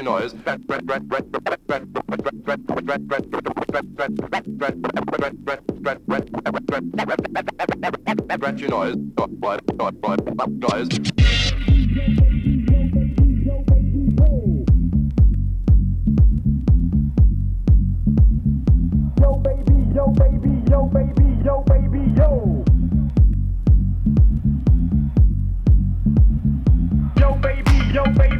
you noise. Rat you noise. Noise. Yo baby, yo baby, yo baby, yo baby, yo. yo baby, yo baby.